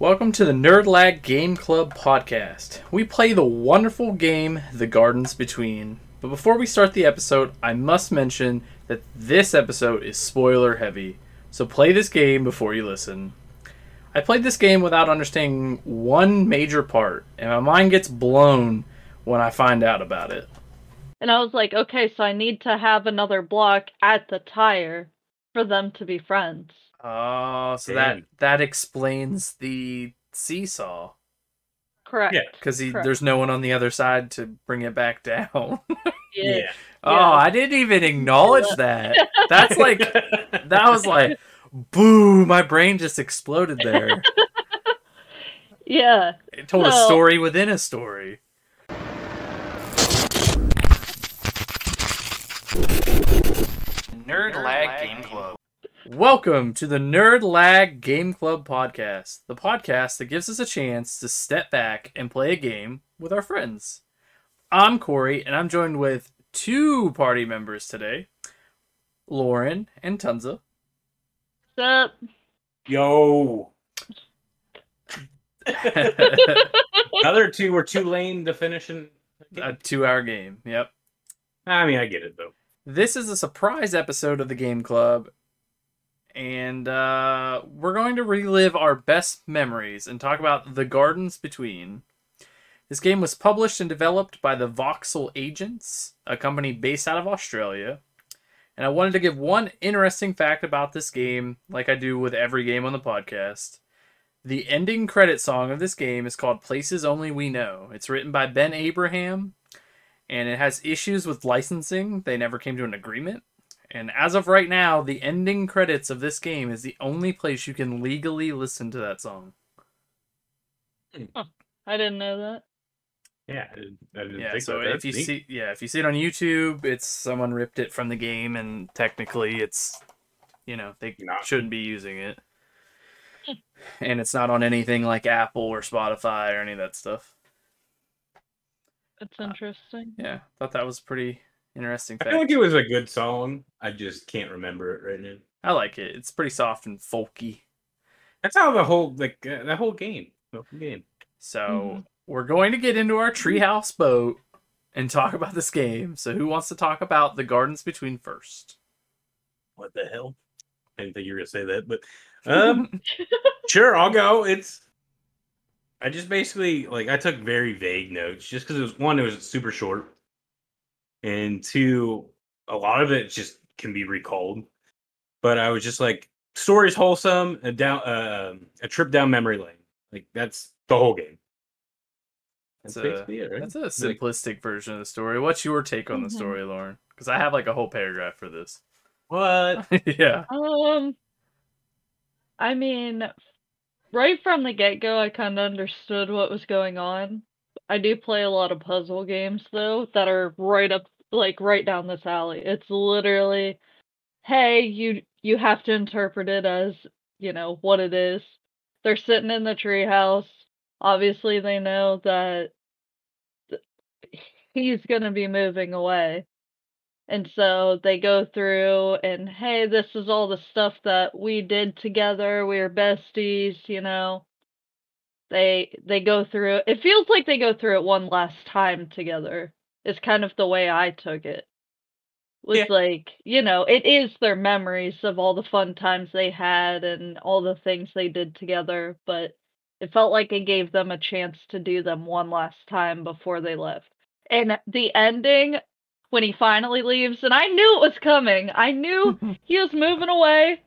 Welcome to the Nerdlag Game Club podcast. We play the wonderful game The Gardens Between. But before we start the episode, I must mention that this episode is spoiler heavy. So play this game before you listen. I played this game without understanding one major part, and my mind gets blown when I find out about it. And I was like, okay, so I need to have another block at the tire for them to be friends. Oh, so that Damn. that explains the seesaw Correct. Yeah, because there's no one on the other side to bring it back down. Yeah. Yeah. Oh, I didn't even acknowledge that. That's like that was like boo, my brain just exploded there. Yeah. It told a story within a story. Nerd Lag Game Club. Welcome to the Nerd Lag Game Club podcast, the podcast that gives us a chance to step back and play a game with our friends. I'm Cory, and I'm joined with two party members today Lauren and Tonsa. Sup? Yo. a Other two were too lame to finish in. two hour game. Yep. I mean, I get it though. This is a surprise episode of the Game Club, and uh, we're going to relive our best memories and talk about The Gardens Between. This game was published and developed by the Voxel Agents, a company based out of Australia. And I wanted to give one interesting fact about this game, like I do with every game on the podcast. The ending credit song of this game is called Places Only We Know. It's written by Ben Abraham, and it has issues with licensing. They never came to an agreement. And as of right now, the ending credits of this game is the only place you can legally listen to that song. Hmm. I didn't know that. Yeah, I didn't, I didn't Yeah, think so that. if you Neat. see yeah, if you see it on YouTube, it's someone ripped it from the game and technically it's you know, they Not- shouldn't be using it. Hmm. And it's not on anything like Apple or Spotify or any of that stuff. That's uh, interesting. Yeah, thought that was pretty interesting I fact. feel like it was a good song. I just can't remember it right now. I like it. It's pretty soft and folky. That's how the whole like uh, that whole game, the whole game. So Mhm. we're going to get into our treehouse boat and talk about this game. So who wants to talk about the gardens between first? What the hell? I didn't think you were gonna say that, but um, sure, I'll go. It's. I just basically like I took very vague notes just because it was one, it was super short, and two, a lot of it just can be recalled. But I was just like, story's wholesome, a down, uh, a trip down memory lane. Like that's the whole game. That's That's a- basically it, right? That's a Like, simplistic version of the story. What's your take on the Mhm. story, Lauren? Because I have like a whole paragraph for this. what? yeah. Um, I mean, right from the get go, I kind of understood what was going on. I do play a lot of puzzle games though that are right up, like right down this alley. It's literally, hey, you you have to interpret it as you know what it is. They're sitting in the treehouse. Obviously, they know that th- he's gonna be moving away. And so they go through and hey, this is all the stuff that we did together. We are besties, you know. They they go through it feels like they go through it one last time together. Is kind of the way I took it. Was Yeah. like, you know, it is their memories of all the fun times they had and all the things they did together, but it felt like it gave them a chance to do them one last time before they left. And the ending when he finally leaves, and I knew it was coming. I knew he was moving away.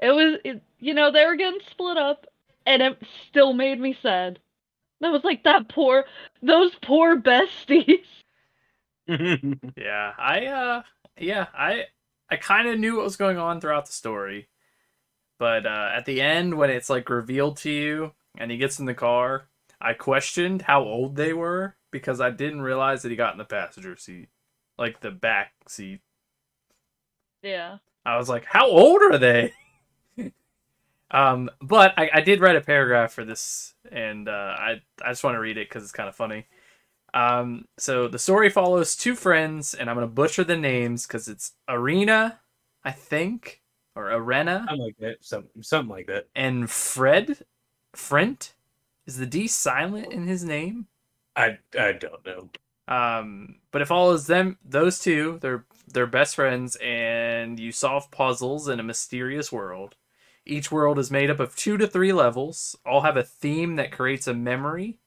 It was, it, you know, they were getting split up, and it still made me sad. That was like that poor, those poor besties. yeah. I uh yeah, I I kind of knew what was going on throughout the story. But uh at the end when it's like revealed to you and he gets in the car, I questioned how old they were because I didn't realize that he got in the passenger seat. Like the back seat. Yeah. I was like, how old are they? um, but I, I did write a paragraph for this, and uh, I I just want to read it because it's kind of funny. Um, so the story follows two friends, and I'm gonna butcher the names because it's Arina, I think, or Arina, Something like that. Something, something like that. and Fred, Frendt? Is the D silent in his name? I I don't know. Um, but it follows them those two, they're they're best friends, and you solve puzzles in a mysterious world. Each world is made up of two to three levels, all have a theme that creates a memory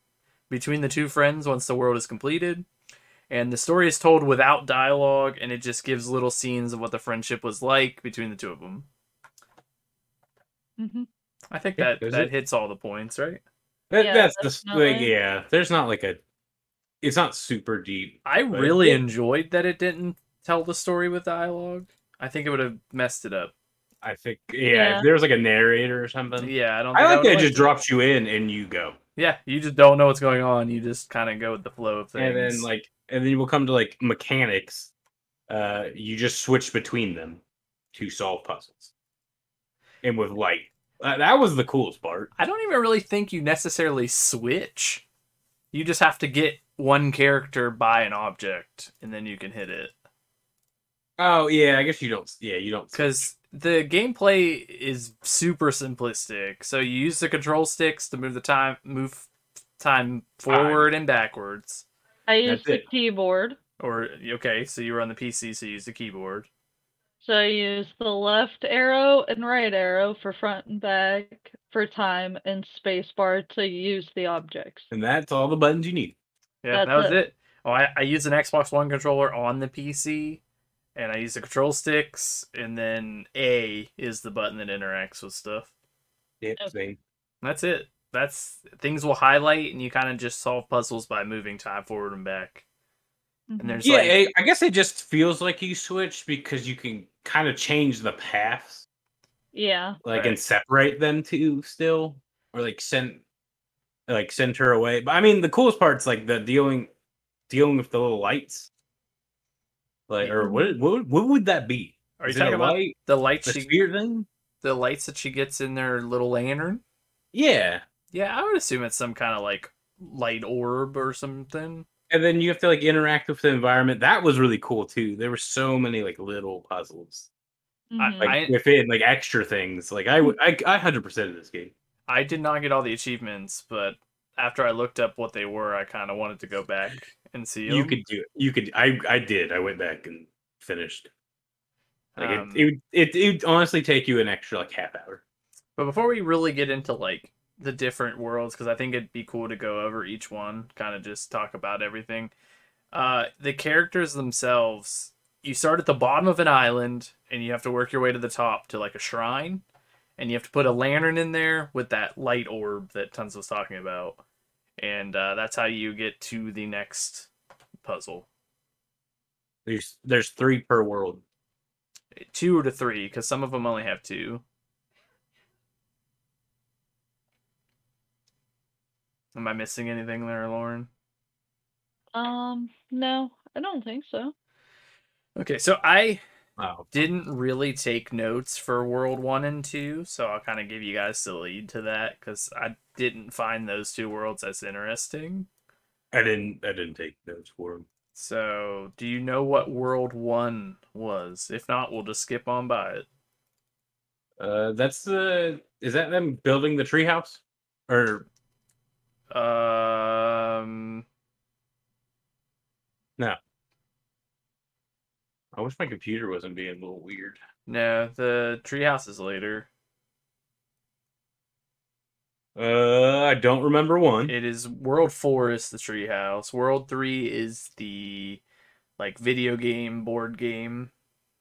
between the two friends once the world is completed. And the story is told without dialogue, and it just gives little scenes of what the friendship was like between the two of them. hmm I think that there's that it. hits all the points, right? That, Yeah, that's the s- like, yeah. There's not like a. It's not super deep. I really yeah. enjoyed that it didn't tell the story with dialogue. I think it would have messed it up. I think yeah. Yeah. If there was like a narrator or something. Yeah, I don't. I think like that it just drops you in and you go, Yeah, you just don't know what's going on. You just kind of go with the flow of things. and then like, and then we'll come to like mechanics. Uh, you just switch between them to solve puzzles, and with light. Uh, that was the coolest part. I don't even really think you necessarily switch. You just have to get one character by an object, and then you can hit it. Oh yeah, I guess you don't. Yeah, you don't. Because the gameplay is super simplistic. So you use the control sticks to move the time, move time forward and backwards. I use That's the it. Or okay, so you were on the PC, so you use the keyboard. So I use the left arrow and right arrow for front and back for time and spacebar to use the objects. And that's all the buttons you need. Yeah, That's that was it. it. Oh, I, I use an Xbox One controller on the PC, and I use the control sticks, and then A is the button that interacts with stuff. Yeah, Okay. That's it. That's things will highlight, and you kind of just solve puzzles by moving time forward and back. And mm-hmm. there's Yeah, like, I I guess it just feels like you switch because you can kind of change the paths, Yeah. like Right. and separate them too, still, or like send, like send her away. But I mean, the coolest part's like the dealing, dealing with the little lights, like or what what what would that be? are you Is it a talking about light, the lights? the She, sphere thing? the lights that she gets in their little lantern. Yeah, Yeah, I would assume it's some kind of like light orb or something. and then you have to like interact with the environment. That was really cool too. There were so many like little puzzles. Mhm. like I- within like extra things. Like I would, I, I hundred percent of this game. I did not get all the achievements, but after I looked up what they were, I kind of wanted to go back and see You could do it. You could. I, I did. I went back and finished. Like Um, it, it, would- it, it would honestly take you an extra like half hour. But before we really get into like the different worlds, because I think it'd be cool to go over each one, kind of just talk about everything. Uh, the characters themselves, you start at the bottom of an island, and you have to work your way to the top to like a shrine, and you have to put a lantern in there with that light orb that Tons was talking about, and uh, that's how you get to the next puzzle. There's there's three per world. Two to three, because some of them only have two. Am I missing anything there, Lauren? Um, no, I don't think so. Okay, so I Oh, didn't really take notes for World 1 and 2, so I'll kind of give you guys the lead to that because I didn't find those two worlds as interesting. I didn't. I didn't take notes for them. So, do you know what World 1 was? If not, we'll just skip on by it. Uh, that's the. Is that them building the treehouse? Or Um, I wish my computer wasn't being a little weird. no, the treehouse is later. Uh, I don't remember one. It is World 4 is the treehouse. World 3 is the like video game, board game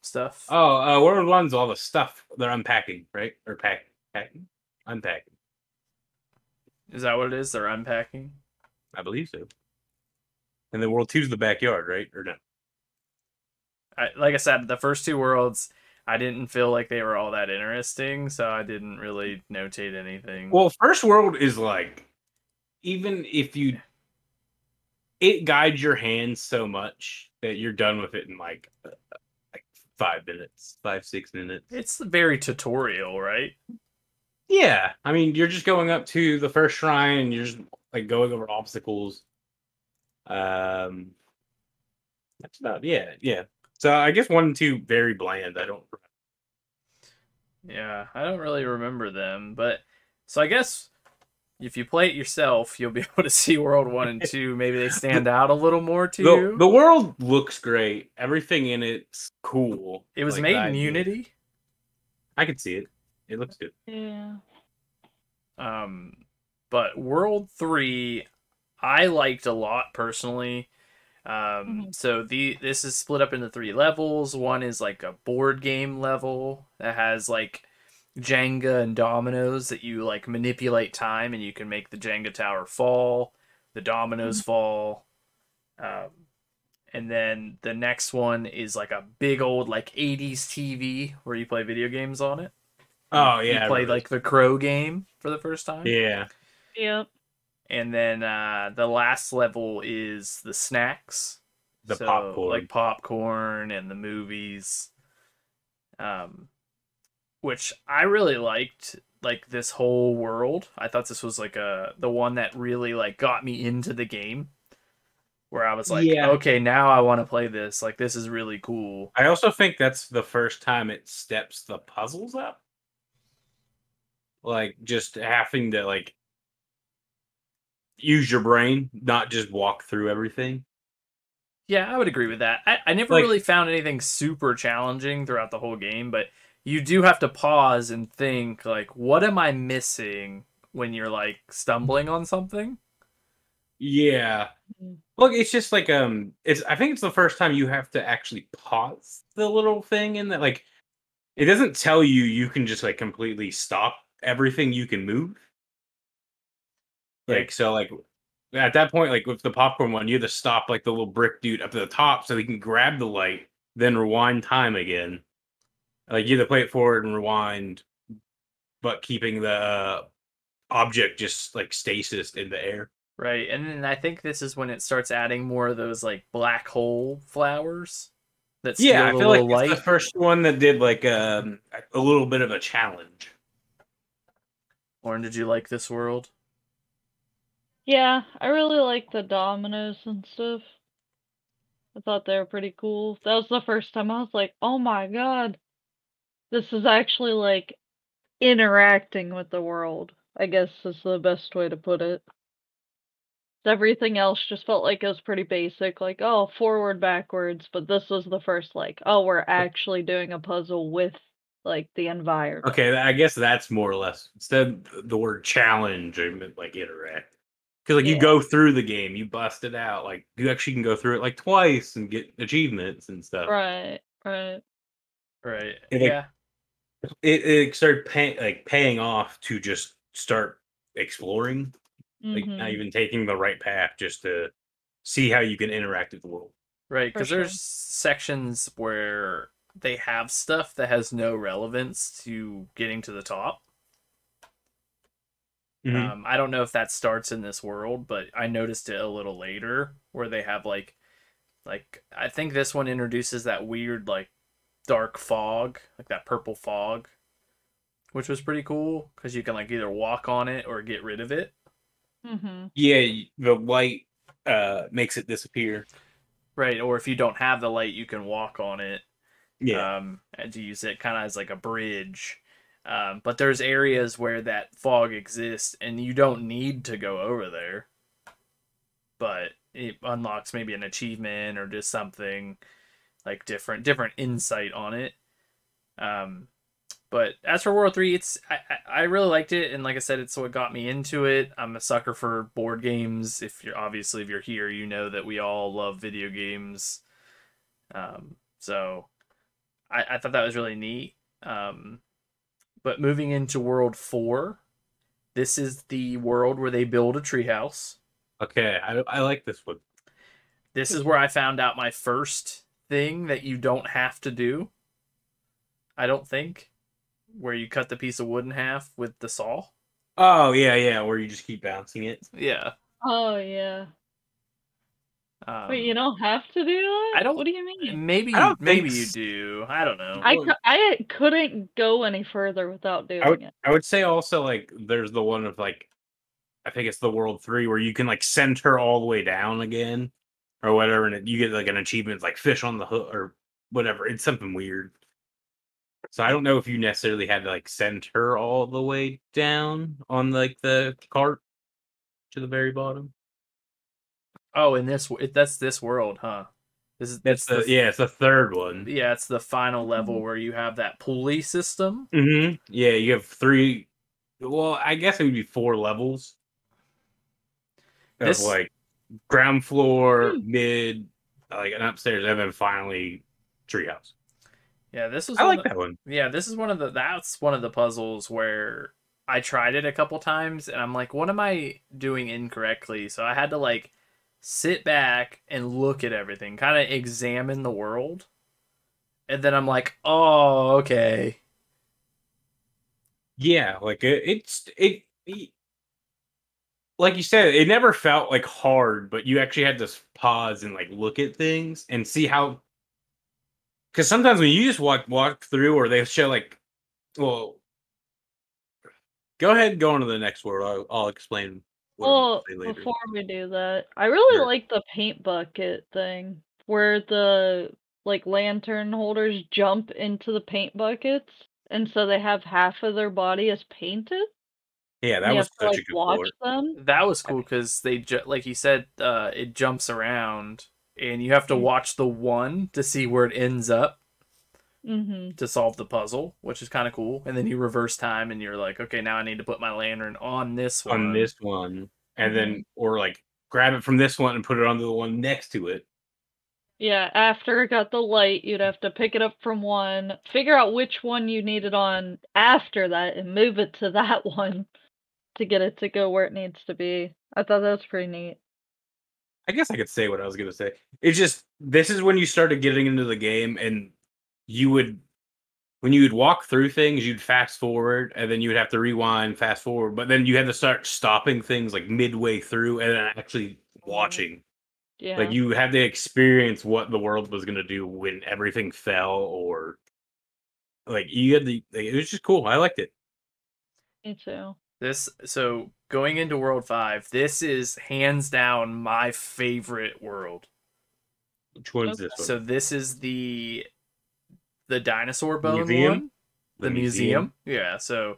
stuff. Oh, uh, World One's all the stuff they're unpacking, right? Or pack, packing, unpacking. Is that what it is? They're unpacking? I believe so. And then World Two's the backyard, right? Or no? I, like I said, the first two worlds, I didn't feel like they were all that interesting, so I didn't really notate anything. Well, First World is like, even if you, it guides your hands so much that you're done with it in like, uh, like five minutes, five six minutes. it's very tutorial, right? Yeah, I mean, you're just going up to the first shrine, and you're just like going over obstacles. Um, that's about yeah, yeah. So I guess one and two very bland. I don't. Yeah, I don't really remember them, but so I guess if you play it yourself, you'll be able to see World One and Two. Maybe they stand out a little more to The, you. the world looks great. Everything in it's cool. it was Like, made in idea- Unity. I can see it. It looks good. Yeah. Um, but World Three, I liked a lot personally. Um, Mhm. so the this is split up into three levels. One is like a board game level that has like Jenga and dominoes that you like manipulate time, and you can make the Jenga tower fall, the dominoes fall. Um, and then the next one is like a big old like 80s TV where you play video games on it. Oh yeah, I played remember like the Crow game for the first time. this. yeah. Yep. And then uh, the last level is the snacks. The popcorn. Like popcorn and the movies. Um, which I really liked like this whole world. I thought this was like a the one that really like got me into the game. Where I was like, Yeah. okay, now I want to play this. Like this is really cool. I also think that's the first time it steps the puzzles up. Like just having to like use your brain, not just walk through everything. Yeah, I would agree with that. I, I never Like- really found anything super challenging throughout the whole game, but you do have to pause and think like, what am I missing when you're like stumbling on something? Yeah. Mhm. Look, it's just like um it's I think it's the first time you have to actually pause the little thing in that like it doesn't tell you you can just like completely stop everything you can move. Like so like at that point like with the popcorn one you have to stop like the little brick dude up to the top so he can grab the light then rewind time again. Like you have to play it forward and rewind but keeping the uh, object just like stasis in the air. Right. And then I think this is when it starts adding more of those like black hole flowers That's Yeah, I feel like little it's the first one that did like um, a little bit of a challenge. Lauren, did you like this world? Yeah, I really like the dominoes and stuff. I thought they were pretty cool. That was the first time I was like, oh my god, this is actually like interacting with the world. I guess is the best way to put it. Everything else just felt like it was pretty basic, like, oh, forward, backwards, but this was the first, like, oh, we're actually doing a puzzle with, like, the environment. Okay, I guess that's more or less instead of the word challenge, I meant like interact. Because like you go through the game, you bust it out. Like you actually can go through it like twice and get achievements and stuff. Right, right. Right. And, like, yeah. It it started pay, like paying off to just start exploring, like mhm. not even taking the right path, just to see how you can interact with the world. Right, because sure. there's sections where they have stuff that has no relevance to getting to the top. Mhm. Um, I don't know if that starts in this world, but I noticed it a little later where they have like, like I think this one introduces that weird like dark fog, like that purple fog, which was pretty cool because you can like either walk on it or get rid of it. Mhm. Yeah, the light uh makes it disappear. Right, or if you don't have the light, you can walk on it. Yeah. um, and to use it kind of as like a bridge. Um, but there's areas where that fog exists, and you don't need to go over there. But it unlocks maybe an achievement or just something like different, different insight on it. Um, but as for World Three, it's I, I really liked it, and like I said, it's what got me into it. I'm a sucker for board games. If you're obviously if you're here, you know that we all love video games. Um, so I, I thought that was really neat. Um, but moving into World Four, this is the world where they build a treehouse. okay, I I like this one. This is where I found out my first thing that you don't have to do. I don't think, where you cut the piece of wood in half with the saw. Oh yeah, yeah, where you just keep bouncing it. Yeah. Oh yeah. Um, Wait, you don't have to do that? I don't- What do you mean? Maybe, I maybe think you do. I don't know. I, Well- I couldn't go any further without doing I would, it. I would say also like there's the one of like I think it's the world three where you can like send her all the way down again or whatever, and it- you get like an achievement like fish on the hook or whatever. It's something weird. So I don't know if you necessarily had to like send her all the way down on like the cart to the very bottom. Oh, in this it, that's this world, huh? This is That's that's the yeah, it's the third one. yeah, it's the final Mm-hmm. level where you have that pulley system. hmm Yeah, you have three. Well, I guess it would be four levels. Of This- like ground floor, Hmm. mid, like and upstairs, and then finally treehouse. Yeah, this was I like of, that one. Yeah, this is one of the that's one of the puzzles where I tried it a couple times and I'm like, what am I doing incorrectly? So I had to like sit back and look at everything, kind of examine the world. And then I'm like, oh, okay. Yeah, like it, it's it, it- Like you said, it never felt like hard, but you actually had to pause and like look at things and see how. Because sometimes when you just walk walk through, or they show like, well, go ahead, and go on to the next word. I'll, I'll explain. What I'm Well, later. before we do that, I really Sure. like the paint bucket thing where the like lantern holders jump into the paint buckets, and so they have half of their body as painted. yeah, that was have to, such like, a good watch floor. them. That was cool because they ju- like you said, uh, it jumps around and you have to Mhm. watch the one to see where it ends up Mm-hmm. to solve the puzzle, which is kind of cool. And then you reverse time and you're like, okay, now I need to put my lantern on this one. on this one, and then or like grab it from this one and put it onto the one next to it. Yeah, after it got the light, you'd have to pick it up from one, figure out which one you needed on after that, and move it to that one to get it to go where it needs to be. I thought that was pretty neat. I guess I could say what I was gonna say. It's just this is when you started getting into the game, and you would when you would walk through things, you'd fast forward, and then you would have to rewind, fast forward, but then you had to start stopping things like midway through and then actually mm-hmm. watching. Yeah. Like you had to experience what the world was gonna do when everything fell, or like you had the. It was just cool. I liked it. Me too. This so going into World Five, this is hands down my favorite world. Which one's Okay. this one? So this is the the dinosaur bone Museum? one, the, museum. Yeah. So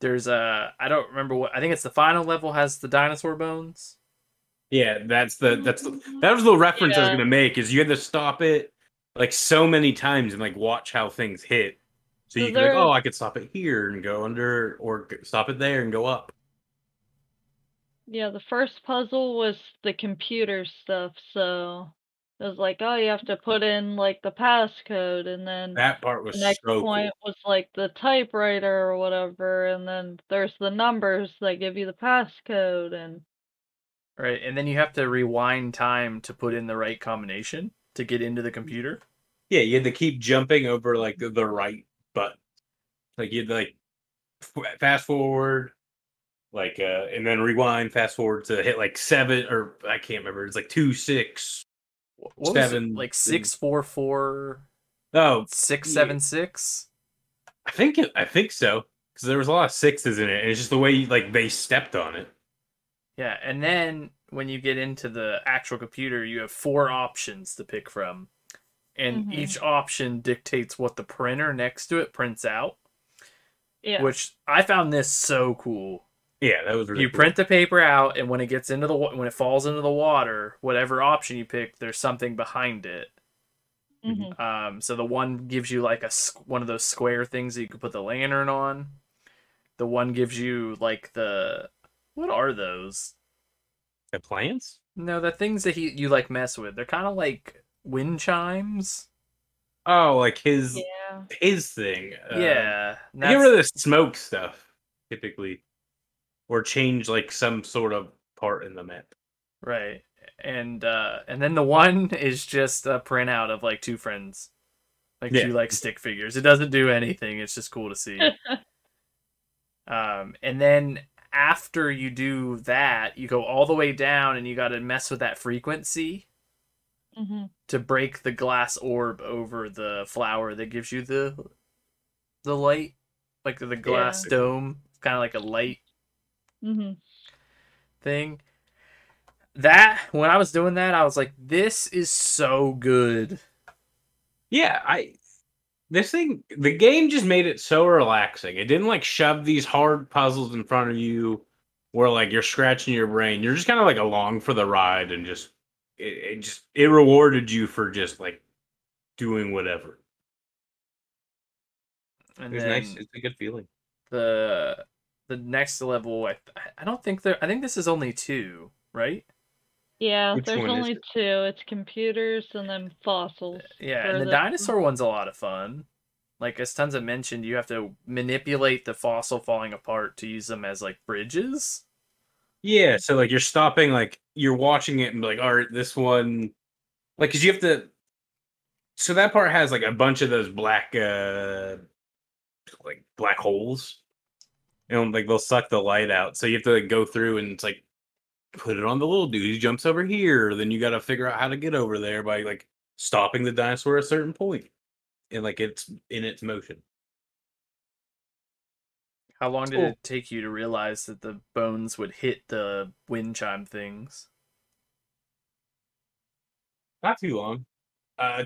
there's a I don't remember what I think it's the final level has the dinosaur bones. Yeah, that's the that's the, that was the reference I was gonna make. Is you had to stop it like so many times and like watch how things hit. So So you could like, oh, I could stop it here and go under, or stop it there and go up. Yeah, the first puzzle was the computer stuff, so it was like, oh, you have to put in like the passcode, and then That part was the next so point cool. was like the typewriter or whatever, and then there's the numbers that give you the passcode, and Right. And then you have to rewind time to put in the right combination to get into the computer. Yeah, you had to keep jumping over like the, the right button. Like you'd like f- fast forward, like uh, and then rewind, fast forward to hit like seven or I can't remember. It's like two six. What was Seven it? Like things. six four four Oh, six Yeah. seven six? I think it, I think so because there was a lot of sixes in it, and it's just the way like they stepped on it. Yeah, and then when you get into the actual computer, you have four options to pick from. And Mhm. each option dictates what the printer next to it prints out, yeah, which I found this so cool. Yeah, that was really you cool. print the paper out and when it gets into the when it falls into the water, whatever option you pick, there's something behind it. mhm, Um, so the one gives you like a one of those square things that you can put the lantern on. The one gives you like the what are those? the plants. No, the things that he you like mess with. They're kind of like wind chimes. Oh, like his yeah, his thing. Uh, yeah, get that's- rid of the smoke stuff typically, or change like some sort of part in the map. right. And uh, and then the one is just a printout of like two friends, like Yeah. two like stick figures. It doesn't do anything. It's just cool to see. Um, and then after you do that, you go all the way down and you got to mess with that frequency hmm to break the glass orb over the flower that gives you the the light, like the glass Yeah. dome, kind of like a light hmm thing. That when I was doing that, I was like, "This is so good." Yeah, I this thing the game just made it so relaxing. It didn't like shove these hard puzzles in front of you where like you're scratching your brain. You're just kind of like along for the ride and just it, it just it rewarded you for just like doing whatever. And It was then nice. It's a good feeling. the the next level, I I don't think there. I think this is only two, right? Yeah, Which there's only it? two. It's computers and then fossils. Yeah, and the the- dinosaur one's a lot of fun. Like as Tons have mentioned, you have to manipulate the fossil falling apart to use them as like bridges. Yeah, so like you're stopping, like you're watching it and like, all right, this one, like, cause you have to. So that part has like a bunch of those black, uh like black holes, and like they'll suck the light out. So you have to like, go through and it's like put it on the little dude. He jumps over here. Then you got to figure out how to get over there by like stopping the dinosaur at a certain point, and like it's in its motion. How long did Cool. it take you to realize that the bones would hit the wind chime things? Not too long. Uh,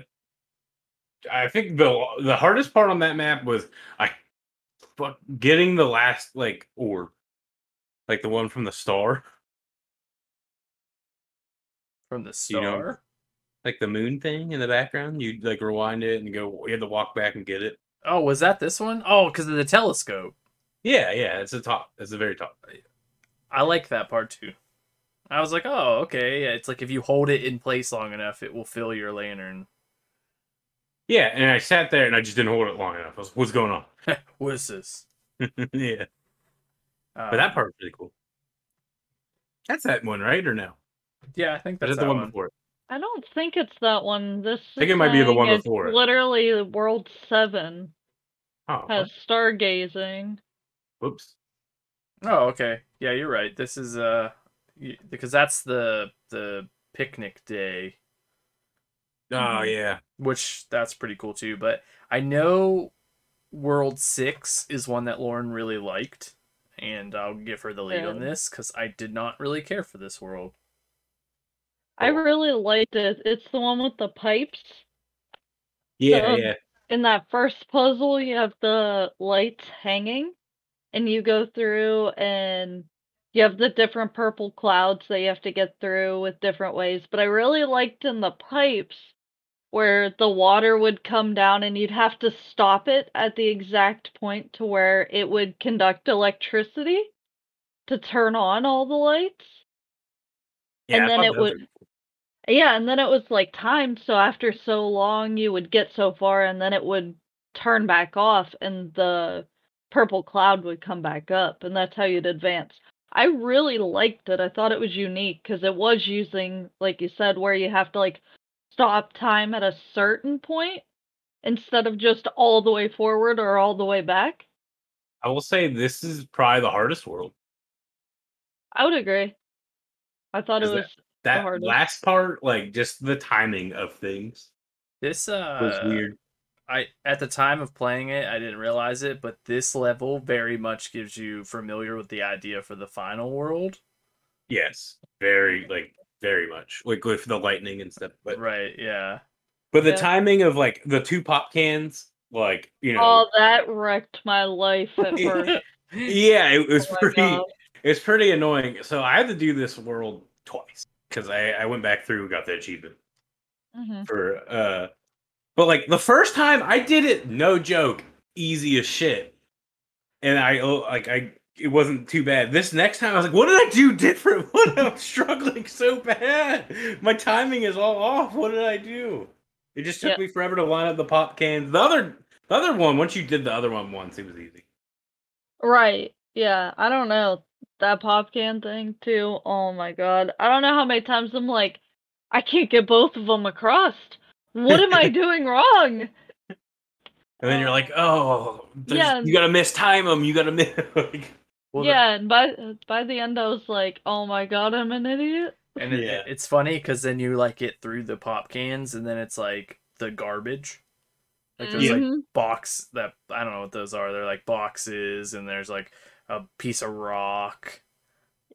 I think the the hardest part on that map was I fuck getting the last like orb, like the one from the star, From the You know, like the moon thing in the background. You like rewind it and go. You had to walk back and get it. Oh, was that this one? Oh, because of the telescope. Yeah, yeah, it's the top. It's the very top. I like that part too. I was like, oh, okay. Yeah, it's like if you hold it in place long enough, it will fill your lantern. Yeah, and I sat there and I just didn't hold it long enough. I was, What's going on? what is this? yeah, Uh, but that part was really cool. That's that one, right? Or no? Yeah, I think Or that's is it the one one. before? it? I don't think it's that one. This I think it might be the one before it. Literally, World Seven Oh, has stargazing. whoops. Oh, okay. Yeah, you're right. This is uh, because that's the the picnic day, Oh Mhm. yeah. which that's pretty cool too. But I know World Six is one that Lauren really liked, and I'll give her the lead on this because I did not really care for this world. I really liked it. It's the one with the pipes. Yeah, um, yeah. In that first puzzle, you have the lights hanging, and you go through and you have the different purple clouds that you have to get through with different ways. But I really liked in the pipes where the water would come down and you'd have to stop it at the exact point to where it would conduct electricity to turn on all the lights. Yeah, and then it would- cool. Yeah, and then it was like timed, so after so long you would get so far and then it would turn back off and the purple cloud would come back up and that's how you'd advance. I really liked it. I thought it was unique because it was using, like you said, where you have to like stop time at a certain point instead of just all the way forward or all the way back. I will say this is probably the hardest world. I would agree. I thought it was That hardest. last part, like just the timing of things This uh was weird. I at the time of playing it, I didn't realize it, but this level very much gives you familiar with the idea for the final world. Yes, very like very much like with the lightning and stuff. But right, yeah. but the Yeah. timing of like the two pop cans, like you know, Oh, that wrecked my life at first. yeah, it was Oh pretty. God. It's pretty annoying. So I had to do this world twice because I I went back through and got the achievement. Mhm. for uh but like the first time I did it, no joke, easy as shit. And I oh, like I it wasn't too bad. This next time I was like, what did I do different? What I'm struggling so bad. My timing is all off. What did I do? It just took Yeah. me forever to line up the pop cans. The other the other one, once you did the other one once, it was easy. Right. Yeah. I don't know. That pop can thing too. Oh my god. I don't know how many times I'm like, I can't get both of them across. What am I doing wrong? And then you're like, oh, Yeah. you gotta mistime them. You gotta miss. like, Well, the- yeah, and by by the end I was like, oh my god, I'm an idiot. and it, Yeah. it's funny because then you like get through the pop cans, and then it's like the garbage. Like there's like Mhm. box that I don't know what those are. They're like boxes, and there's like a piece of rock,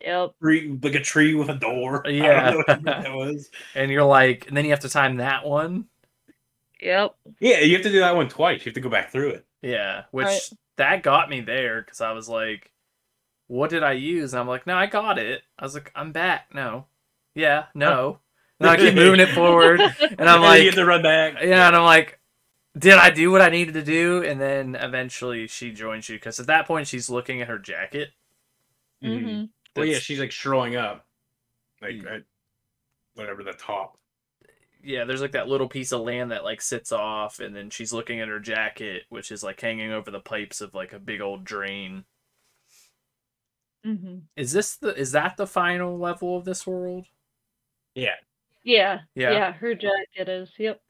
Yep. tree, like a tree with a door. I don't Yeah. know what that was. and you're like, and then you have to time that one. Yep. Yeah, you have to do that one twice. You have to go back through it. Yeah, which Right. that got me there because I was like, what did I use? And I'm like, no, I got it. I was like, I'm back. No, yeah, no. And I keep moving it forward, and I'm like, you like, get to run back. yeah, and I'm like, did I do what I needed to do? And then eventually she joins you because at that point she's looking at her jacket. Mhm. Mhm. Well, yeah, she's like showing up, like Mm. at whatever the top. yeah, there's like that little piece of land that like sits off, and then she's looking at her jacket, which is like hanging over the pipes of like a big old drain. Mhm. Is this the is that the final level of this world? Yeah, Yeah. Yeah. Yeah. Her jacket is. Yep.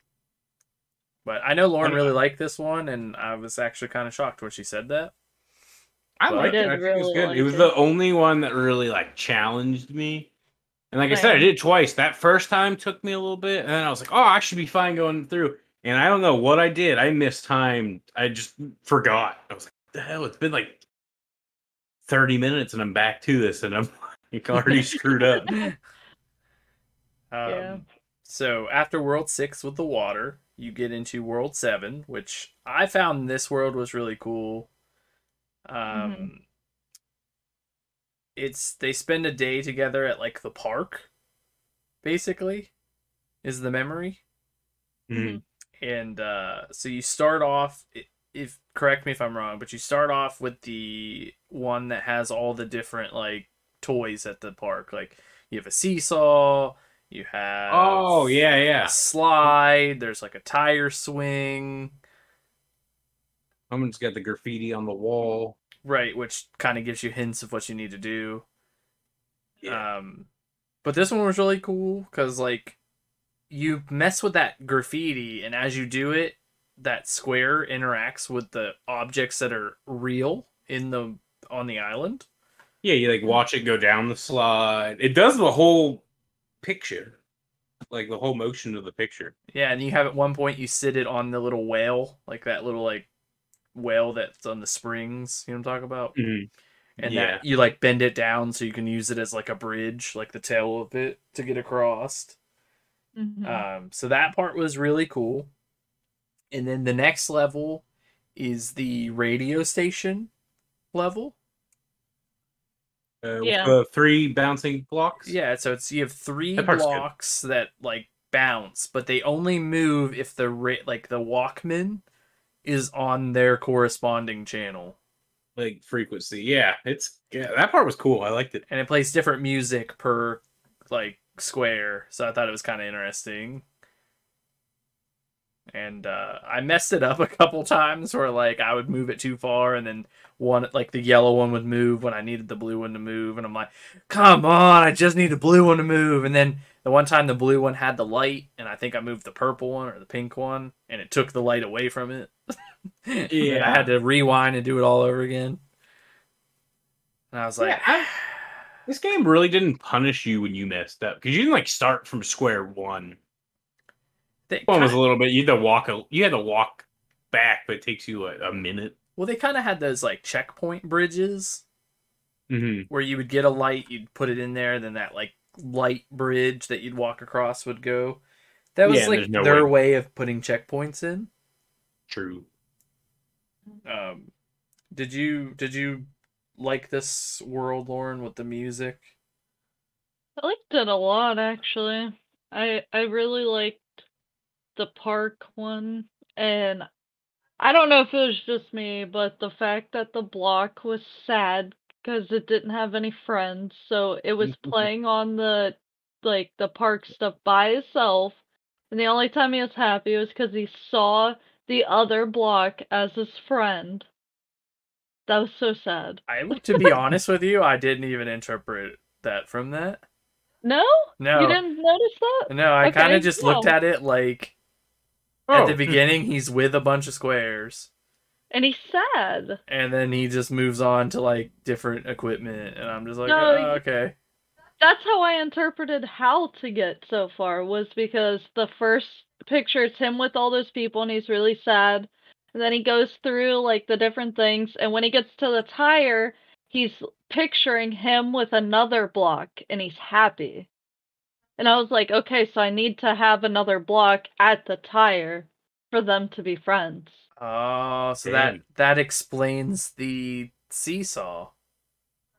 But I know Lauren really liked this one, and I was actually kind of shocked when she said that. I But- liked it. I think it was good. like it was it. the only one that really like challenged me. And like I said, I did it twice. That first time took me a little bit, and then I was like, "Oh, I should be fine going through." And I don't know what I did. I missed time. I just forgot. I was like, "The hell!" It's been like thirty minutes, and I'm back to this, and I'm like already screwed up. Um, Yeah. So after World Six with the water, you get into World Seven, which I found this world was really cool. Um, Mhm. it's they spend a day together at like the park, basically, is the memory. Mhm. and uh, so you start off i- if correct me if i'm wrong but you start off with the one that has all the different like toys at the park like you have a seesaw you have Oh yeah, yeah. a slide there's like a tire swing Someone's got the graffiti on the wall. right which kind of gives you hints of what you need to do Yeah. Um, but this one was really cool because like you mess with that graffiti, and as you do it, that square interacts with the objects that are real in the on the island. Yeah, you like watch it go down the slide. It does the whole picture, like the whole motion of the picture. Yeah, and you have at one point you sit it on the little whale, like that little like whale that's on the springs. You know what I'm talking about? Mhm. And Yeah. that you like bend it down so you can use it as like a bridge, like the tail of it to get across. Mhm. Um, so that part was really cool. And then the next level is the radio station level. Uh, Yeah. the three bouncing blocks. Yeah, so it's you have three That part's good. blocks that like bounce, but they only move if the ra- like the Walkman is on their corresponding channel, like frequency. Yeah, it's yeah. That part was cool. I liked it. and it plays different music per like square. So I thought it was kind of interesting. And uh, I messed it up a couple times where like I would move it too far, and then one like the yellow one would move when I needed the blue one to move, and I'm like, come on, I just need the blue one to move. And then the one time the blue one had the light, and I think I moved the purple one or the pink one, and it took the light away from it. yeah, I had to rewind and do it all over again. And I was like, Yeah, I- This game really didn't punish you when you messed up because you didn't like start from square one. They One was kinda- a little bit. You had to walk. A, you had to walk back, but it takes you like a minute. well, they kind of had those like checkpoint bridges Mm-hmm. where you would get a light, you'd put it in there, then that like light bridge that you'd walk across would go. That was Yeah, like there's no their way- way of putting checkpoints in. True. Um, did you did you like this world, Lauren, with the music? I liked it a lot actually. I I really liked the park one and I don't know if it was just me, but the fact that the block was sad because it didn't have any friends, so it was playing on the like the park stuff by itself, and the only time he was happy was because he saw the other block as his friend. That was so sad. I look to be honest with you, I didn't even interpret that from that. No, No, you didn't notice that. no, I kind of just looked at it like at the oh. beginning he's with a bunch of squares. And he's sad. and then he just moves on to like different equipment and i'm just like No, oh, okay That's how I interpreted how to get so far was because the first picture is him with all those people and he's really sad. And then he goes through like the different things and when he gets to the tire, he's picturing him with another block and he's happy. And I was like, okay, so I need to have another block at the tire for them to be friends. oh so that that explains the seesaw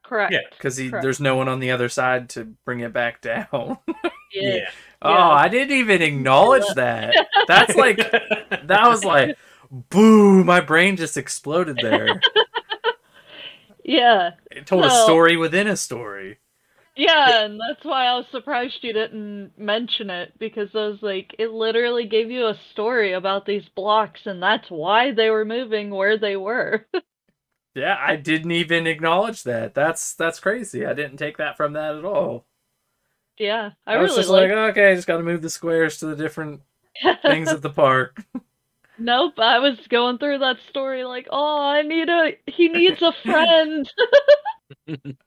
Correct. Yeah, because there's no one on the other side to bring it back down. Yeah. Oh, Yeah. I didn't even acknowledge that. That's like that was like, boo! My brain just exploded there. Yeah. It told a story within a story. Yeah, and that's why I was surprised you didn't mention it because I was like, it literally gave you a story about these blocks, and that's why they were moving where they were. Yeah, I didn't even acknowledge that. That's that's crazy. I didn't take that from that at all. yeah, I, I, was really just like, like. okay, just got to move the squares to the different things at the park. nope, I was going through that story like, oh, I need a. He needs a friend.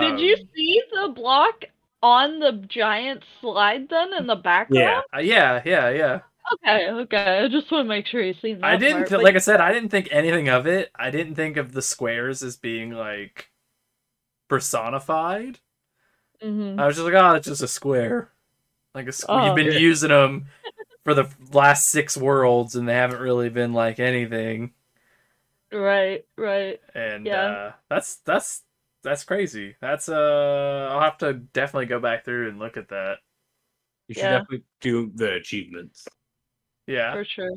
Did you Um, see the block on the giant slide then in the background? uh, yeah, yeah, yeah. Okay, okay. I just want to make sure you've seen that. I didn't part, like I said, I didn't think anything of it. I didn't think of the squares as being like personified. Mhm. I was just like, oh, it's just a square. Like a squ- Oh. you've been Yeah. using them for the last six worlds, and they haven't really been like anything. Right, right. And Yeah. uh, that's that's that's crazy. That's uh, I'll have to definitely go back through and look at that. You should Yeah. definitely do the achievements. Yeah. For sure.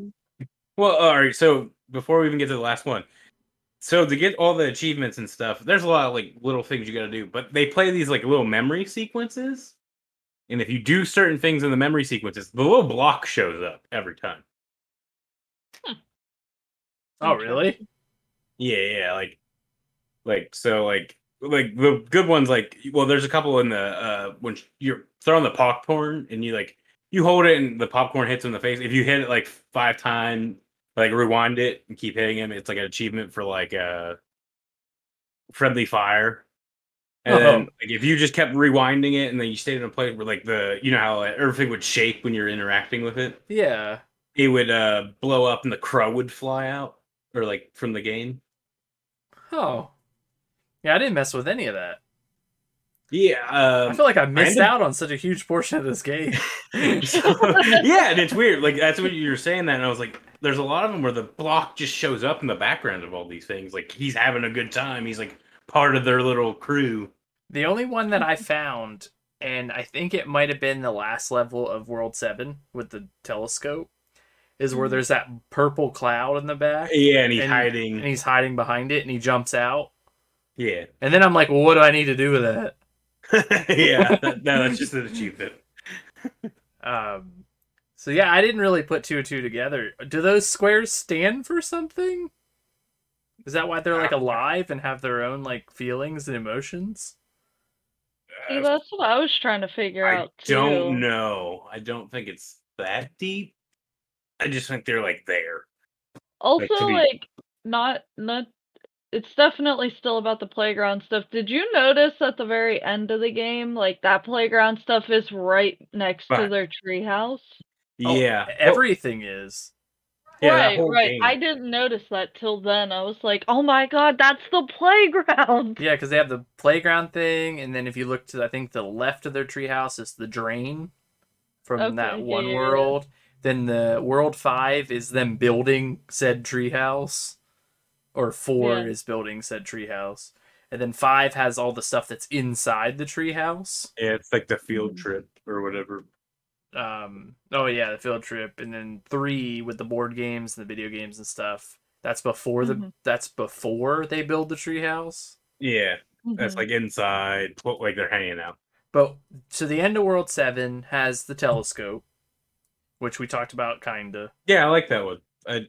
Well, all right. So before we even get to the last one, so to get all the achievements and stuff, there's a lot of like little things you got to do. But they play these like little memory sequences, and if you do certain things in the memory sequences, the little block shows up every time. Oh, really? Yeah, yeah, like, like so, like, like the good ones, like, well, there's a couple in the uh when you're throwing the popcorn and you like you hold it and the popcorn hits him in the face. If you hit it like five times, like rewind it and keep hitting him, it's like an achievement for like uh friendly fire. And then Oh. like, if you just kept rewinding it and then you stayed in a place where like the you know how like, everything would shake when you're interacting with it, Yeah. it would uh blow up and the crow would fly out or like from the game. Oh. Yeah, I didn't mess with any of that. Yeah, um, I feel like I missed out on such a huge portion of this game. So- yeah, and it's weird. Like that's what you were saying that, and I was like, there's a lot of them where the block just shows up in the background of all these things. Like he's having a good time. He's like part of their little crew. The only one that I found, and I think it might have been the last level of World 7 with the telescope, is where Mhm. there's that purple cloud in the back. Yeah, and he's And- hiding. And he's hiding behind it and he jumps out. Yeah, And then I'm like, well, what do I need to do with that? yeah. that- no, that's just an achievement. Um, so yeah, I didn't really put two and two together. Do those squares stand for something? Is that why they're like alive and have their own like feelings and emotions? See, that's what I was trying to figure I out too. don't know. I don't think it's that deep. I just think they're like there. Also, to be- like, not not. It's definitely still about the playground stuff. Did you notice at the very end of the game, like that playground stuff is right next to their treehouse? Oh, yeah, everything is. Yeah, right, right. game. I didn't notice that till then. I was like, oh my god, that's the playground. Yeah, because they have the playground thing, and then if you look to I think the left of their treehouse is the drain from Okay, that one yeah, yeah. world. Then the world five is them building said treehouse, or four Yeah. is building said treehouse, and then five has all the stuff that's inside the treehouse. yeah, it's like the field Mhm. trip or whatever. Um, oh yeah, the field trip, and then three with the board games and the video games and stuff. That's before the Mhm. that's before they build the treehouse. Yeah, that's Mhm. like inside, what- like they're hanging out. But so the end of World Seven has the telescope, which we talked about, kinda. Yeah, I like that one. I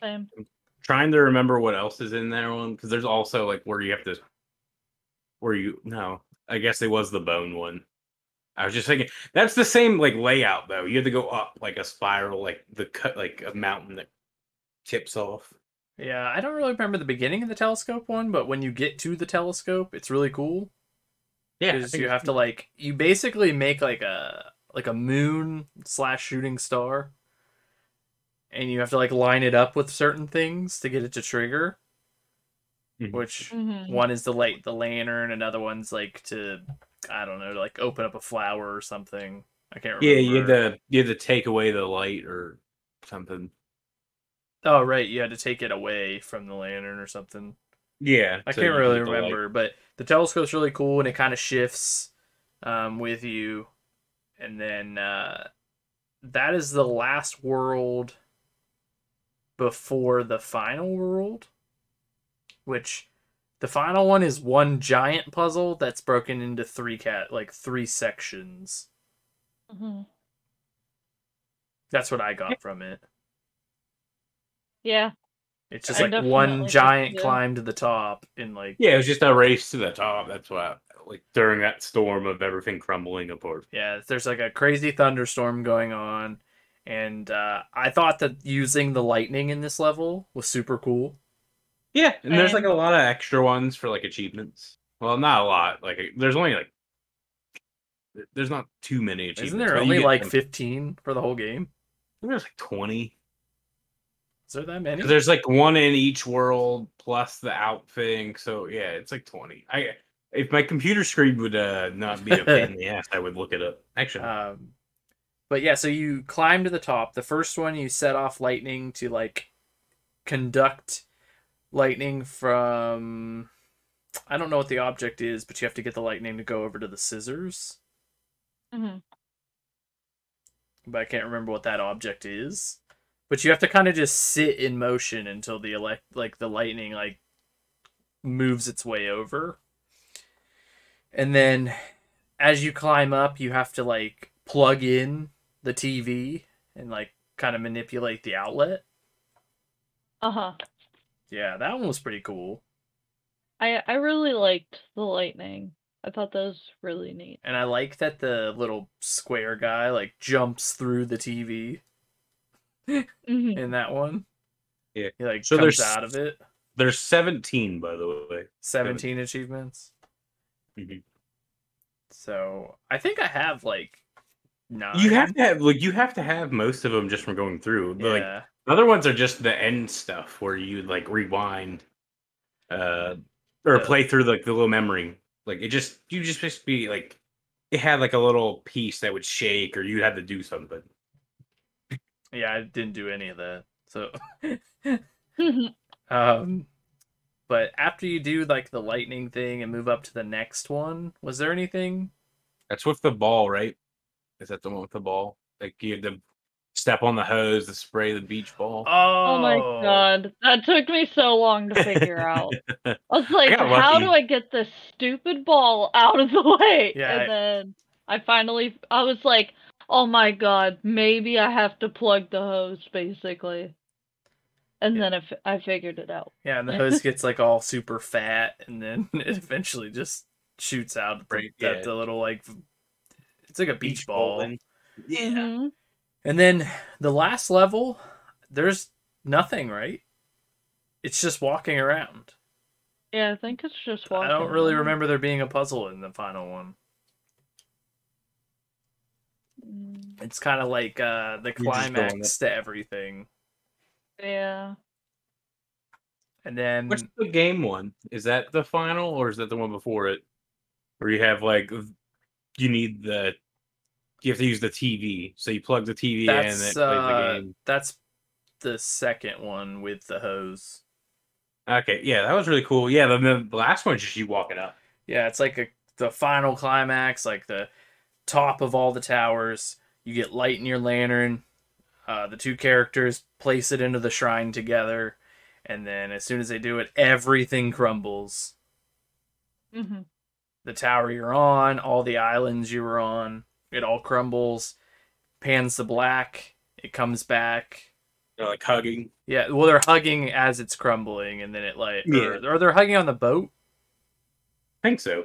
Same. Trying to remember what else is in that one because there's also like where you have to, where you no, I guess it was the bone one. I was just thinking that's the same like layout though. You have to go up like a spiral, like the cut, like a mountain that tips off. Yeah, I don't really remember the beginning of the telescope one, but when you get to the telescope, it's really cool Yeah, because you have to like you basically make like a like a moon slash shooting star, and you have to like line it up with certain things to get it to trigger. Mhm. Which Mhm. one is the light the lantern, another one's like to I don't know, to like open up a flower or something. I can't remember. Yeah, you had to you had to take away the light or something. Oh right, you had to take it away from the lantern or something. Yeah, I so can't really get the light. remember, but the telescope's really cool and it kind of shifts um, with you. And then uh, that is the last world before the final world, which the final one is one giant puzzle that's broken into three cat like three sections. hmm That's what I got from it. Yeah. It's just I like one giant so. climb to the top and like Yeah, it was just a race to the top. That's why, like during that storm of everything crumbling apart. Yeah, there's like a crazy thunderstorm going on, and uh, I thought that using the lightning in this level was super cool. Yeah, and there's like a lot of extra ones for like achievements. Well, not a lot. Like there's only like there's not too many achievements. Isn't there only like them. 15 for the whole game? I think there's like twenty. Is there that many? 'Cause There's like one in each world plus the out thing. So yeah, it's like twenty. I if my computer screen would uh not be a pain in the ass, I would look it up. Actually, Um, but yeah, so you climb to the top. The first one, you set off lightning to like conduct lightning from. I don't know what the object is, but you have to get the lightning to go over to the scissors. hmm but I can't remember what that object is. But you have to kind of just sit in motion until the elect like the lightning like moves its way over. And then as you climb up, you have to like plug in the TV and like kind of manipulate the outlet. Uh huh. Yeah, that one was pretty cool. I I really liked the lightning. I thought that was really neat. And I like that the little square guy like jumps through the TV hmm in that one. Yeah. He like So comes there's- out of it. there's seventeen by the way. 17 achievements. Mhm. So I think I have like nine. You have to have like you have to have most of them just from going through. But like yeah. The other ones are just the end stuff where you like rewind, uh, or Yeah. play through like the little memory. Like it just you just just be like it had like a little piece that would shake, or you had to do something. yeah, I didn't do any of that. So, um, but after you do like the lightning thing and move up to the next one, was there anything? That's with the ball, right? Is that the one with the ball? Like you had to step on the hose to spray the beach ball. Oh, oh my god, that took me so long to figure out. I was like, got how lucky. do I get this stupid ball out of the way? Yeah, I- And then I finally, I was like, oh my god, maybe I have to plug the hose, basically. And Yeah. then I, f- I figured it out. Yeah, and the hose gets like all super fat, and then it eventually just shoots out the, Right, that yeah. the little like it's like a beach, ball. thing. Yeah. Mhm. And then the last level, there's nothing, right? It's just walking around. Yeah, I think it's just walking. I don't really around. remember there being a puzzle in the final one. Mm, It's kind of like uh, the just go climax to everything. Yeah. And then What's the game one? Is that the final, or is that the one before it? Where you have like you need the you have to use the TV, so you plug the TV in and it that's plays uh, the game. that's the second one with the hose. Okay, yeah, that was really cool. Yeah, the, the last one's just you walking up. Yeah, it's like a, the final climax, like the top of all the towers. You get light in your lantern. Uh, the two characters place it into the shrine together, and then as soon as they do it, everything crumbles. hmm The tower you're on, all the islands you were on, it all crumbles. Pans to black. It comes back. They're like hugging. Yeah, well, they're hugging as it's crumbling, and then it like, or, Yeah. or they're hugging on the boat. I think so.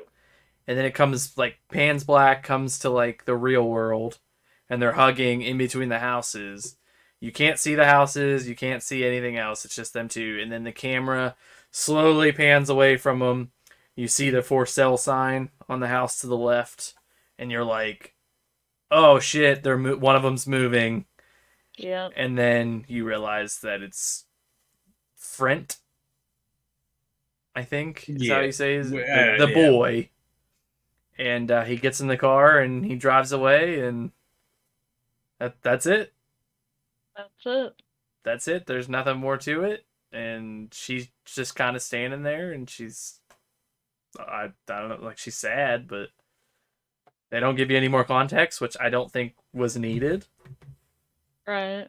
and then it comes like pans black comes to like the real world and they're hugging in between the houses you can't see the houses you can't see anything else it's just them two and then the camera slowly pans away from them you see the for sale sign on the house to the left and you're like oh shit they're mo- one of them's moving Yeah. and then you realize that it's Frendt. I think is how Yeah. you say his, Uh, the, the yeah. boy. And uh, he gets in the car and he drives away, and that that's it. That's it. That's it. There's nothing more to it. and she's just kind of standing there, and she's I I don't know, like she's sad, but they don't give you any more context, which I don't think was needed. Right.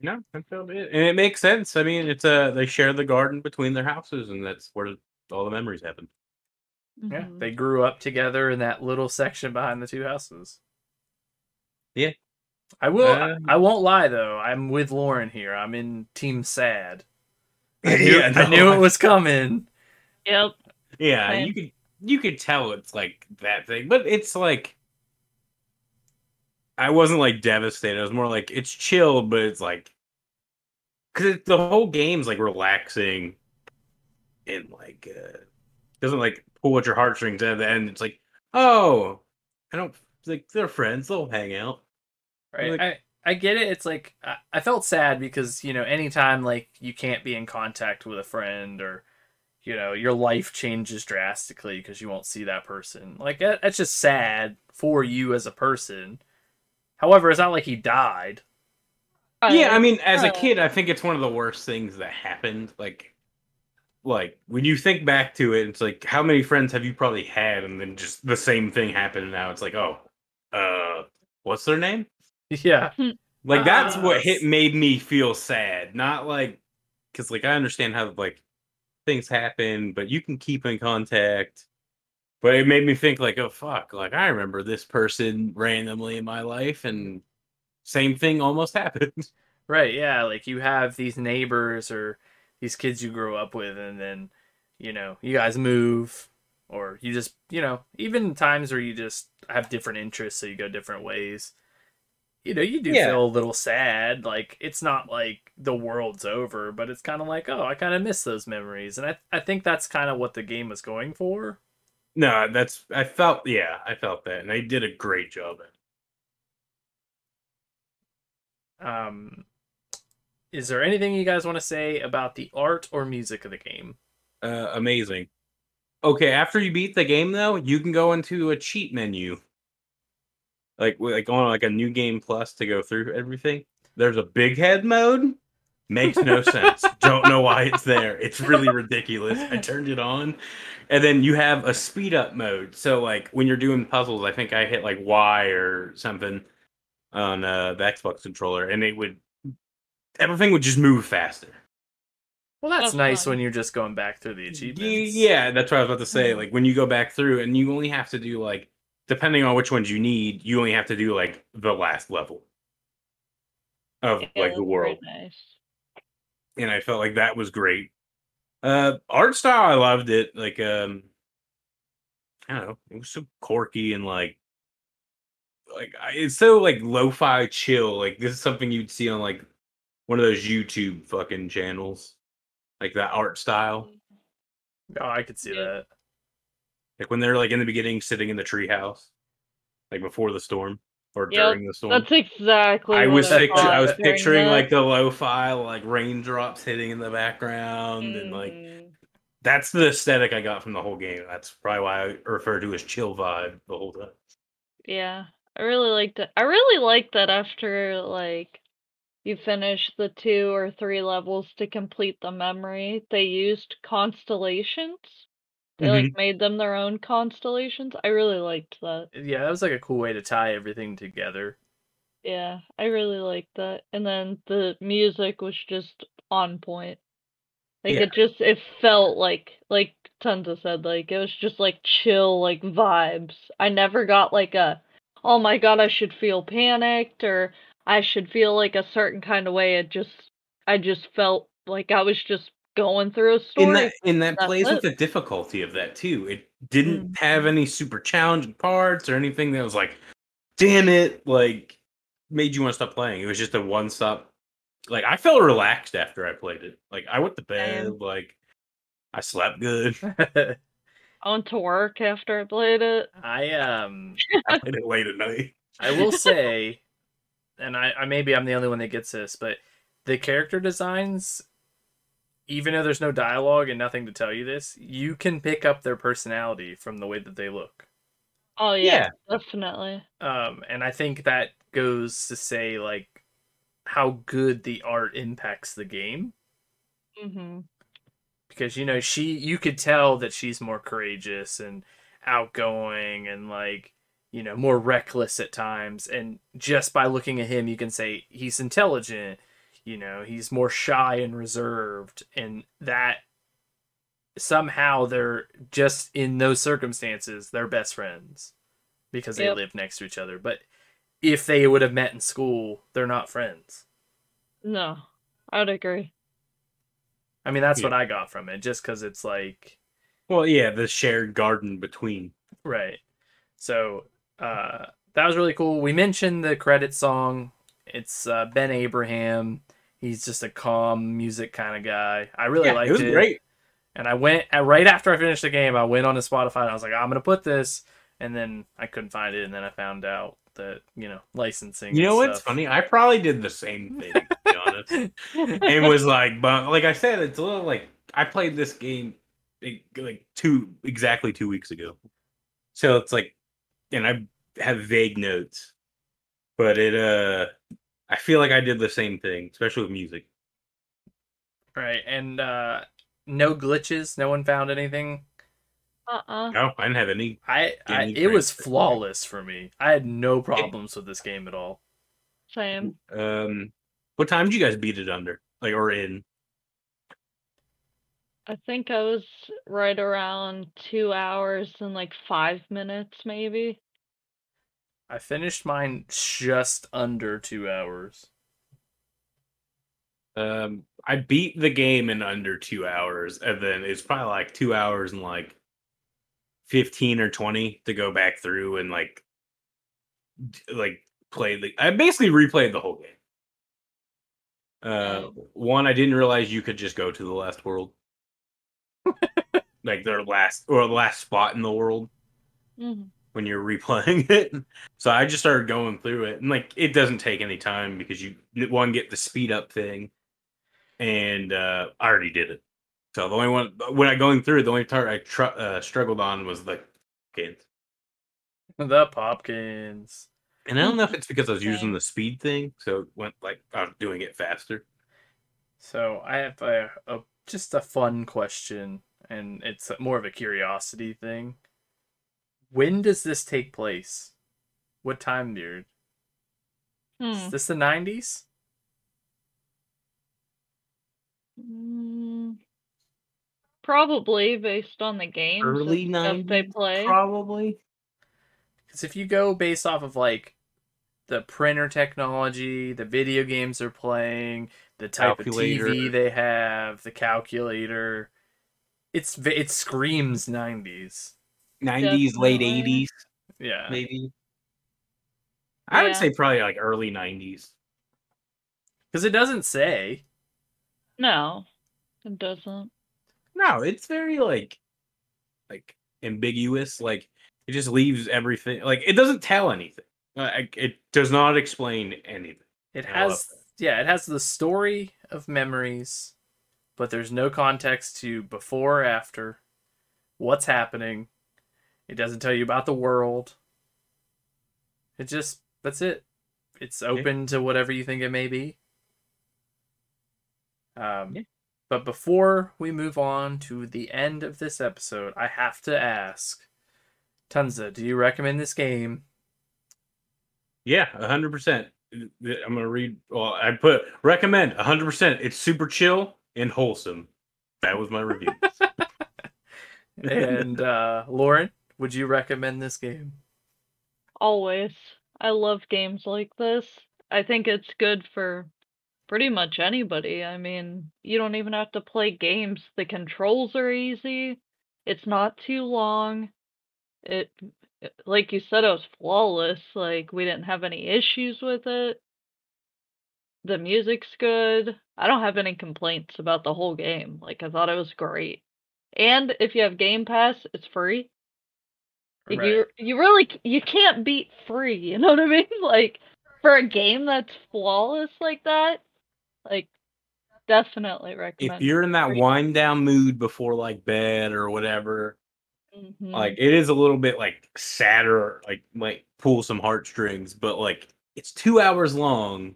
No, I felt it, and it makes sense. I mean, it's a they share the garden between their houses, and that's where all the memories happen. Yeah, Mhm. they grew up together in that little section behind the two houses. Yeah. I will. Uh, I won't lie though. I'm with Lauren here. I'm in Team Sad. I Yeah, knew, I knew it was coming. Yep. Yeah, Same. you could you could tell it's like that thing, but it's like I wasn't like devastated. I was more like it's chill, but it's like because the whole game's like relaxing and like uh doesn't like pull at your heartstrings. And at the end, it's like oh, I don't like they're friends. They'll hang out. Right. Like- I I get it. It's like I, I felt sad because you know anytime like you can't be in contact with a friend or you know your life changes drastically because you won't see that person. Like that, that's just sad for you as a person. However, it's not like he died. Yeah, I mean, as a Oh. kid, I think it's one of the worst things that happened. Like, like when you think back to it, it's like how many friends have you probably had, and then just the same thing happened. And now it's like, oh, uh, what's their name? Yeah. Like that's Ah. what hit made me feel sad. Not like because like I understand how like things happen, but you can keep in contact. But it made me think like, oh fuck, like I remember this person randomly in my life, and same thing almost happened. Right, yeah, like you have these neighbors or these kids you grow up with and then, you know, you guys move or you just, you know, even times where you just have different interests so you go different ways. You know, you do Yeah. feel a little sad. Like it's not like the world's over, but it's kind of like, oh, I kind of miss those memories. And I I think that's kind of what the game was going for. No, that's I felt yeah, I felt that, and they did a great job. Um is there anything you guys want to say about the art or music of the game? Uh, amazing. Okay, after you beat the game though, you can go into a cheat menu, like wi- like on like a new game plus to go through everything. There's a big head mode. Makes no sense. Don't know why it's there. It's really ridiculous. I turned it on, and then you have a speed up mode. So like when you're doing puzzles, I think I hit like Y or something on uh, the Xbox controller, and it would everything would just move faster. Well, that's That's nice fun. when you're just going back through the Y- achievements. Yeah, that's what I was about to say. Like when you go back through and you only have to do like depending on which ones you need, you only have to do like the last level of Yeah, like the world. Nice. And I felt like that was great. Uh art style I loved it. Like um I don't know, it was so quirky and like like it's so like lo-fi chill. Like this is something you'd see on like one of those YouTube fucking channels. Like that art style. Oh, I could see Yeah. that. Like when they're like in the beginning sitting in the treehouse, like before the storm or Yep, during the storm. That's exactly. I was picture I was picturing that. like the lo-fi like raindrops hitting in the background and like Mhm. that's the aesthetic I got from the whole game. That's probably why I refer to as chill vibe the whole time. Yeah, I really liked it. I really liked that after like you finish the two or three levels to complete the memory, they used constellations. They like mm-hmm. made them their own constellations. I really liked that. Uh, yeah, that was like a cool way to tie everything together. Yeah, I really liked that. And then the music was just on point. Like Yeah. it just it felt like like Tonsa said, like it was just like chill like vibes. I never got like a oh my god, I should feel panicked or I should feel like a certain kind of way. It just I just felt like I was just going through a story. In that in that That's plays with the difficulty of that too. It didn't Mhm. have any super challenging parts or anything that was like, damn it, like made you want to stop playing. It was just a one stop. Like I felt relaxed after I played it. Like I went to bed, Same. like I slept good. I went to work after I played it. I um I played it late at night. I will say, and I, I maybe I'm the only one that gets this, but the character designs, even though there's no dialogue and nothing to tell you this, you can pick up their personality from the way that they look. Oh yeah, definitely. Um, and I think that goes to say like how good the art impacts the game. hmm because you know she you could tell that she's more courageous and outgoing and like you know more reckless at times and just by looking at him you can say he's intelligent you know he's more shy and reserved and that somehow they're just in those circumstances they're best friends because they Yep. live next to each other but if they would have met in school they're not friends No, I'd agree. i mean that's Yeah. what i got from it just because it's like Well, yeah, the shared garden between. Right. So uh, that was really cool. We mentioned the credit song. It's uh, Ben Abraham. He's just a calm music kind of guy. I really yeah, liked it was great. And I went uh, right after I finished the game. I went on to Spotify and I was like, I'm gonna put this. And then I couldn't find it. And then I found out that you know licensing. You know what's stuff. funny? I probably did the same thing, to be honest. and was like, but like I said, it's a little like I played this game like, like two exactly two weeks ago, so it's like, and I have vague notes, but it uh, I feel like I did the same thing, especially with music. right. And uh, no glitches. No one found anything. Uh-uh. No, I didn't have any. I, I Any it was flawless for me. I had no problems with this game at all. Same. Um, what time did you guys beat it under? Like or in? I think I was right around two hours and like five minutes, maybe. I finished mine just under two hours. Um, I beat the game in under two hours, and then it's probably like two hours and like fifteen or twenty to go back through and like like play the. I basically replayed the whole game. Uh, one I didn't realize you could just go to the last world, like their last or the last spot in the world Mhm. When you're replaying it. So I just started going through it, and like it doesn't take any time because you one get the speed up thing, and uh, I already did it. So the only one when I going through it, the only part I tr- uh, struggled on was the kids. The Popkins. And I don't know if it's because I was using the speed thing, so it went like I was doing it faster. So I have a, a just a fun question, and it's more of a curiosity thing. When does this take place? What time period? Hmm. Is this the nineties? Mm, Probably based on the games Early stuff they play. Probably. Because if you go based off of like the printer technology, the video games they're playing, the type Calculator. of TV they have, the calculator, it's it screams nineties. 90s, late 80s, Yeah. maybe. I would say probably like early 90s. Because it doesn't say. No, it doesn't. No, it's very like like ambiguous. Like it just leaves everything. Like it doesn't tell anything. Uh, like it does not explain anything. It has yeah, it has the story of memories, but there's no context to before or after, what's happening. It doesn't tell you about the world. It just that's it. It's open to whatever you think it may be. Um Yeah. but before we move on to the end of this episode, I have to ask Tonsa, do you recommend this game? Yeah, hundred percent. I'm gonna read. Well, I put recommend hundred percent. It's super chill and wholesome. That was my review. and uh Lauren, would you recommend this game? Always. I love games like this. I think it's good for pretty much anybody. I mean, you don't even have to play games. The controls are easy. It's not too long. It, like you said, it was flawless. Like, we didn't have any issues with it. The music's good. I don't have any complaints about the whole game. Like, I thought it was great. And if you have Game Pass, it's free. Like, Right. You you really you can't beat free. You know what I mean? Like for a game that's flawless like that, like definitely recommend. if you're in that Free. wind down mood before like bed or whatever, Mhm. like it is a little bit like sadder, like like pull some heartstrings, but like it's two hours long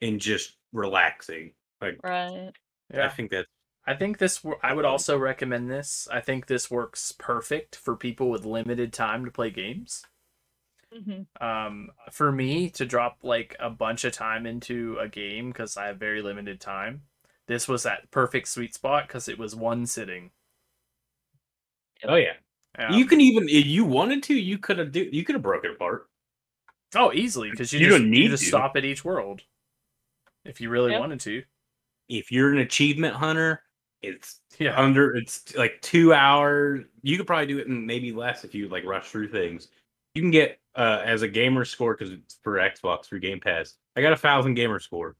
and just relaxing. Like right, I think that's I think this. I would also recommend this. I think this works perfect for people with limited time to play games. hmm Um, for me to drop like a bunch of time into a game because I have very limited time, this was that perfect sweet spot because it was one sitting. Oh yeah. Um, you can even if you wanted to, you could have do you could have broken it apart. oh easily because you, You just, don't you need just to. stop at each world if you really Yep. wanted to. If you're an achievement hunter, it's Yeah, under it's like two hours. You could probably do it in maybe less if you like rush through things. You can get uh as a gamer score because it's for Xbox through Game Pass. I got a thousand gamer score.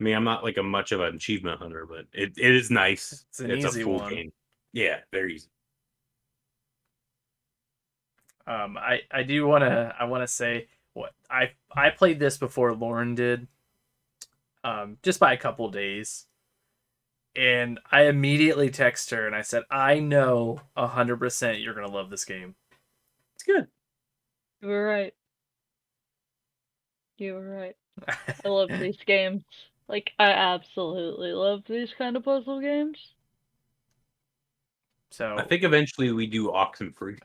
I mean, I'm not like a much of an achievement hunter, but it, it is nice. It's an easy a full one. game. Yeah, very easy. Um, I I do want to I want to say what I I played this before Lauren did, um, just by a couple days, and I immediately text her and I said I know hundred percent you're gonna love this game. It's good. You were right. You were right. I love these games. Like I absolutely love these kind of puzzle games. so I think eventually we do Oxenfree.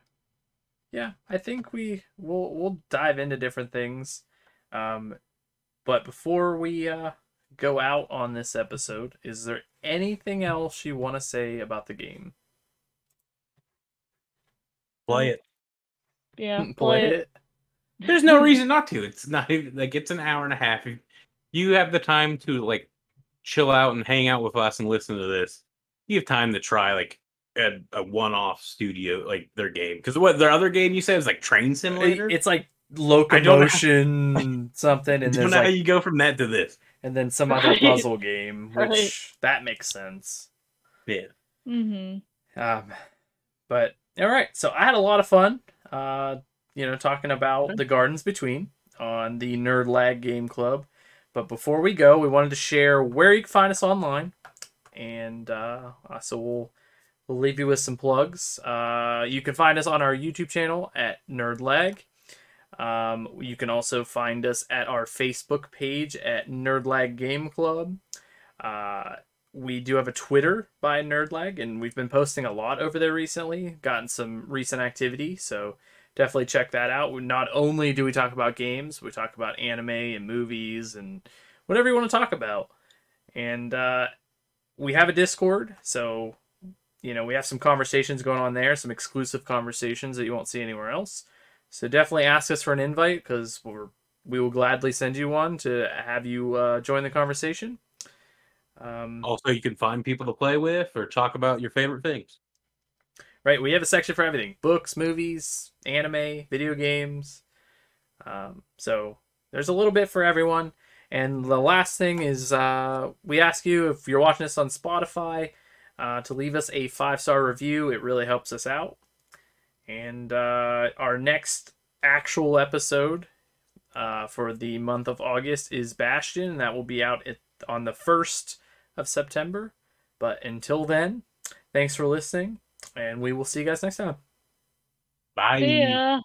yeah, I think we we'll we'll dive into different things, um, but before we uh go out on this episode, is there anything else you want to say about the game? Play it. Yeah, play, it. There's no reason not to. It's not even like it's an hour and a half. If you have the time to like chill out and hang out with us and listen to this, you have time to try like a, a one-off studio like their game. Because what their other game you said is like Train uh, Simulator. It's like don't know how- locomotion something, I and don't there's know how you go from that to this. And then some other puzzle game, which Right. that makes sense. Yeah. Mm-hmm. Um, but all right, so I had a lot of fun. Uh, you know, talking about the Gardens Between on the Nerd Lag Game Club. But before we go, we wanted to share where you can find us online, and uh, uh, so we'll we'll leave you with some plugs. Uh, you can find us on our YouTube channel at Nerd Lag. Um, you can also find us at our Facebook page at Nerdlag Game Club. Uh, we do have a Twitter by Nerdlag, and we've been posting a lot over there recently. Gotten some recent activity, so definitely check that out. Not only do we talk about games, we talk about anime and movies and whatever you want to talk about. And uh, we have a Discord, so you know we have some conversations going on there, some exclusive conversations that you won't see anywhere else. So definitely ask us for an invite because we're we will gladly send you one to have you uh, join the conversation. Um, Also, you can find people to play with or talk about your favorite things. Right, we have a section for everything: books, movies, anime, video games. Um, so there's a little bit for everyone. And the last thing is, uh, we ask you if you're watching this on Spotify uh, to leave us a five star review. It really helps us out. And uh, our next actual episode uh, for the month of August is Bastion, and that will be out at, on the first of September. But until then, thanks for listening and we will see you guys next time. Bye. Yeah.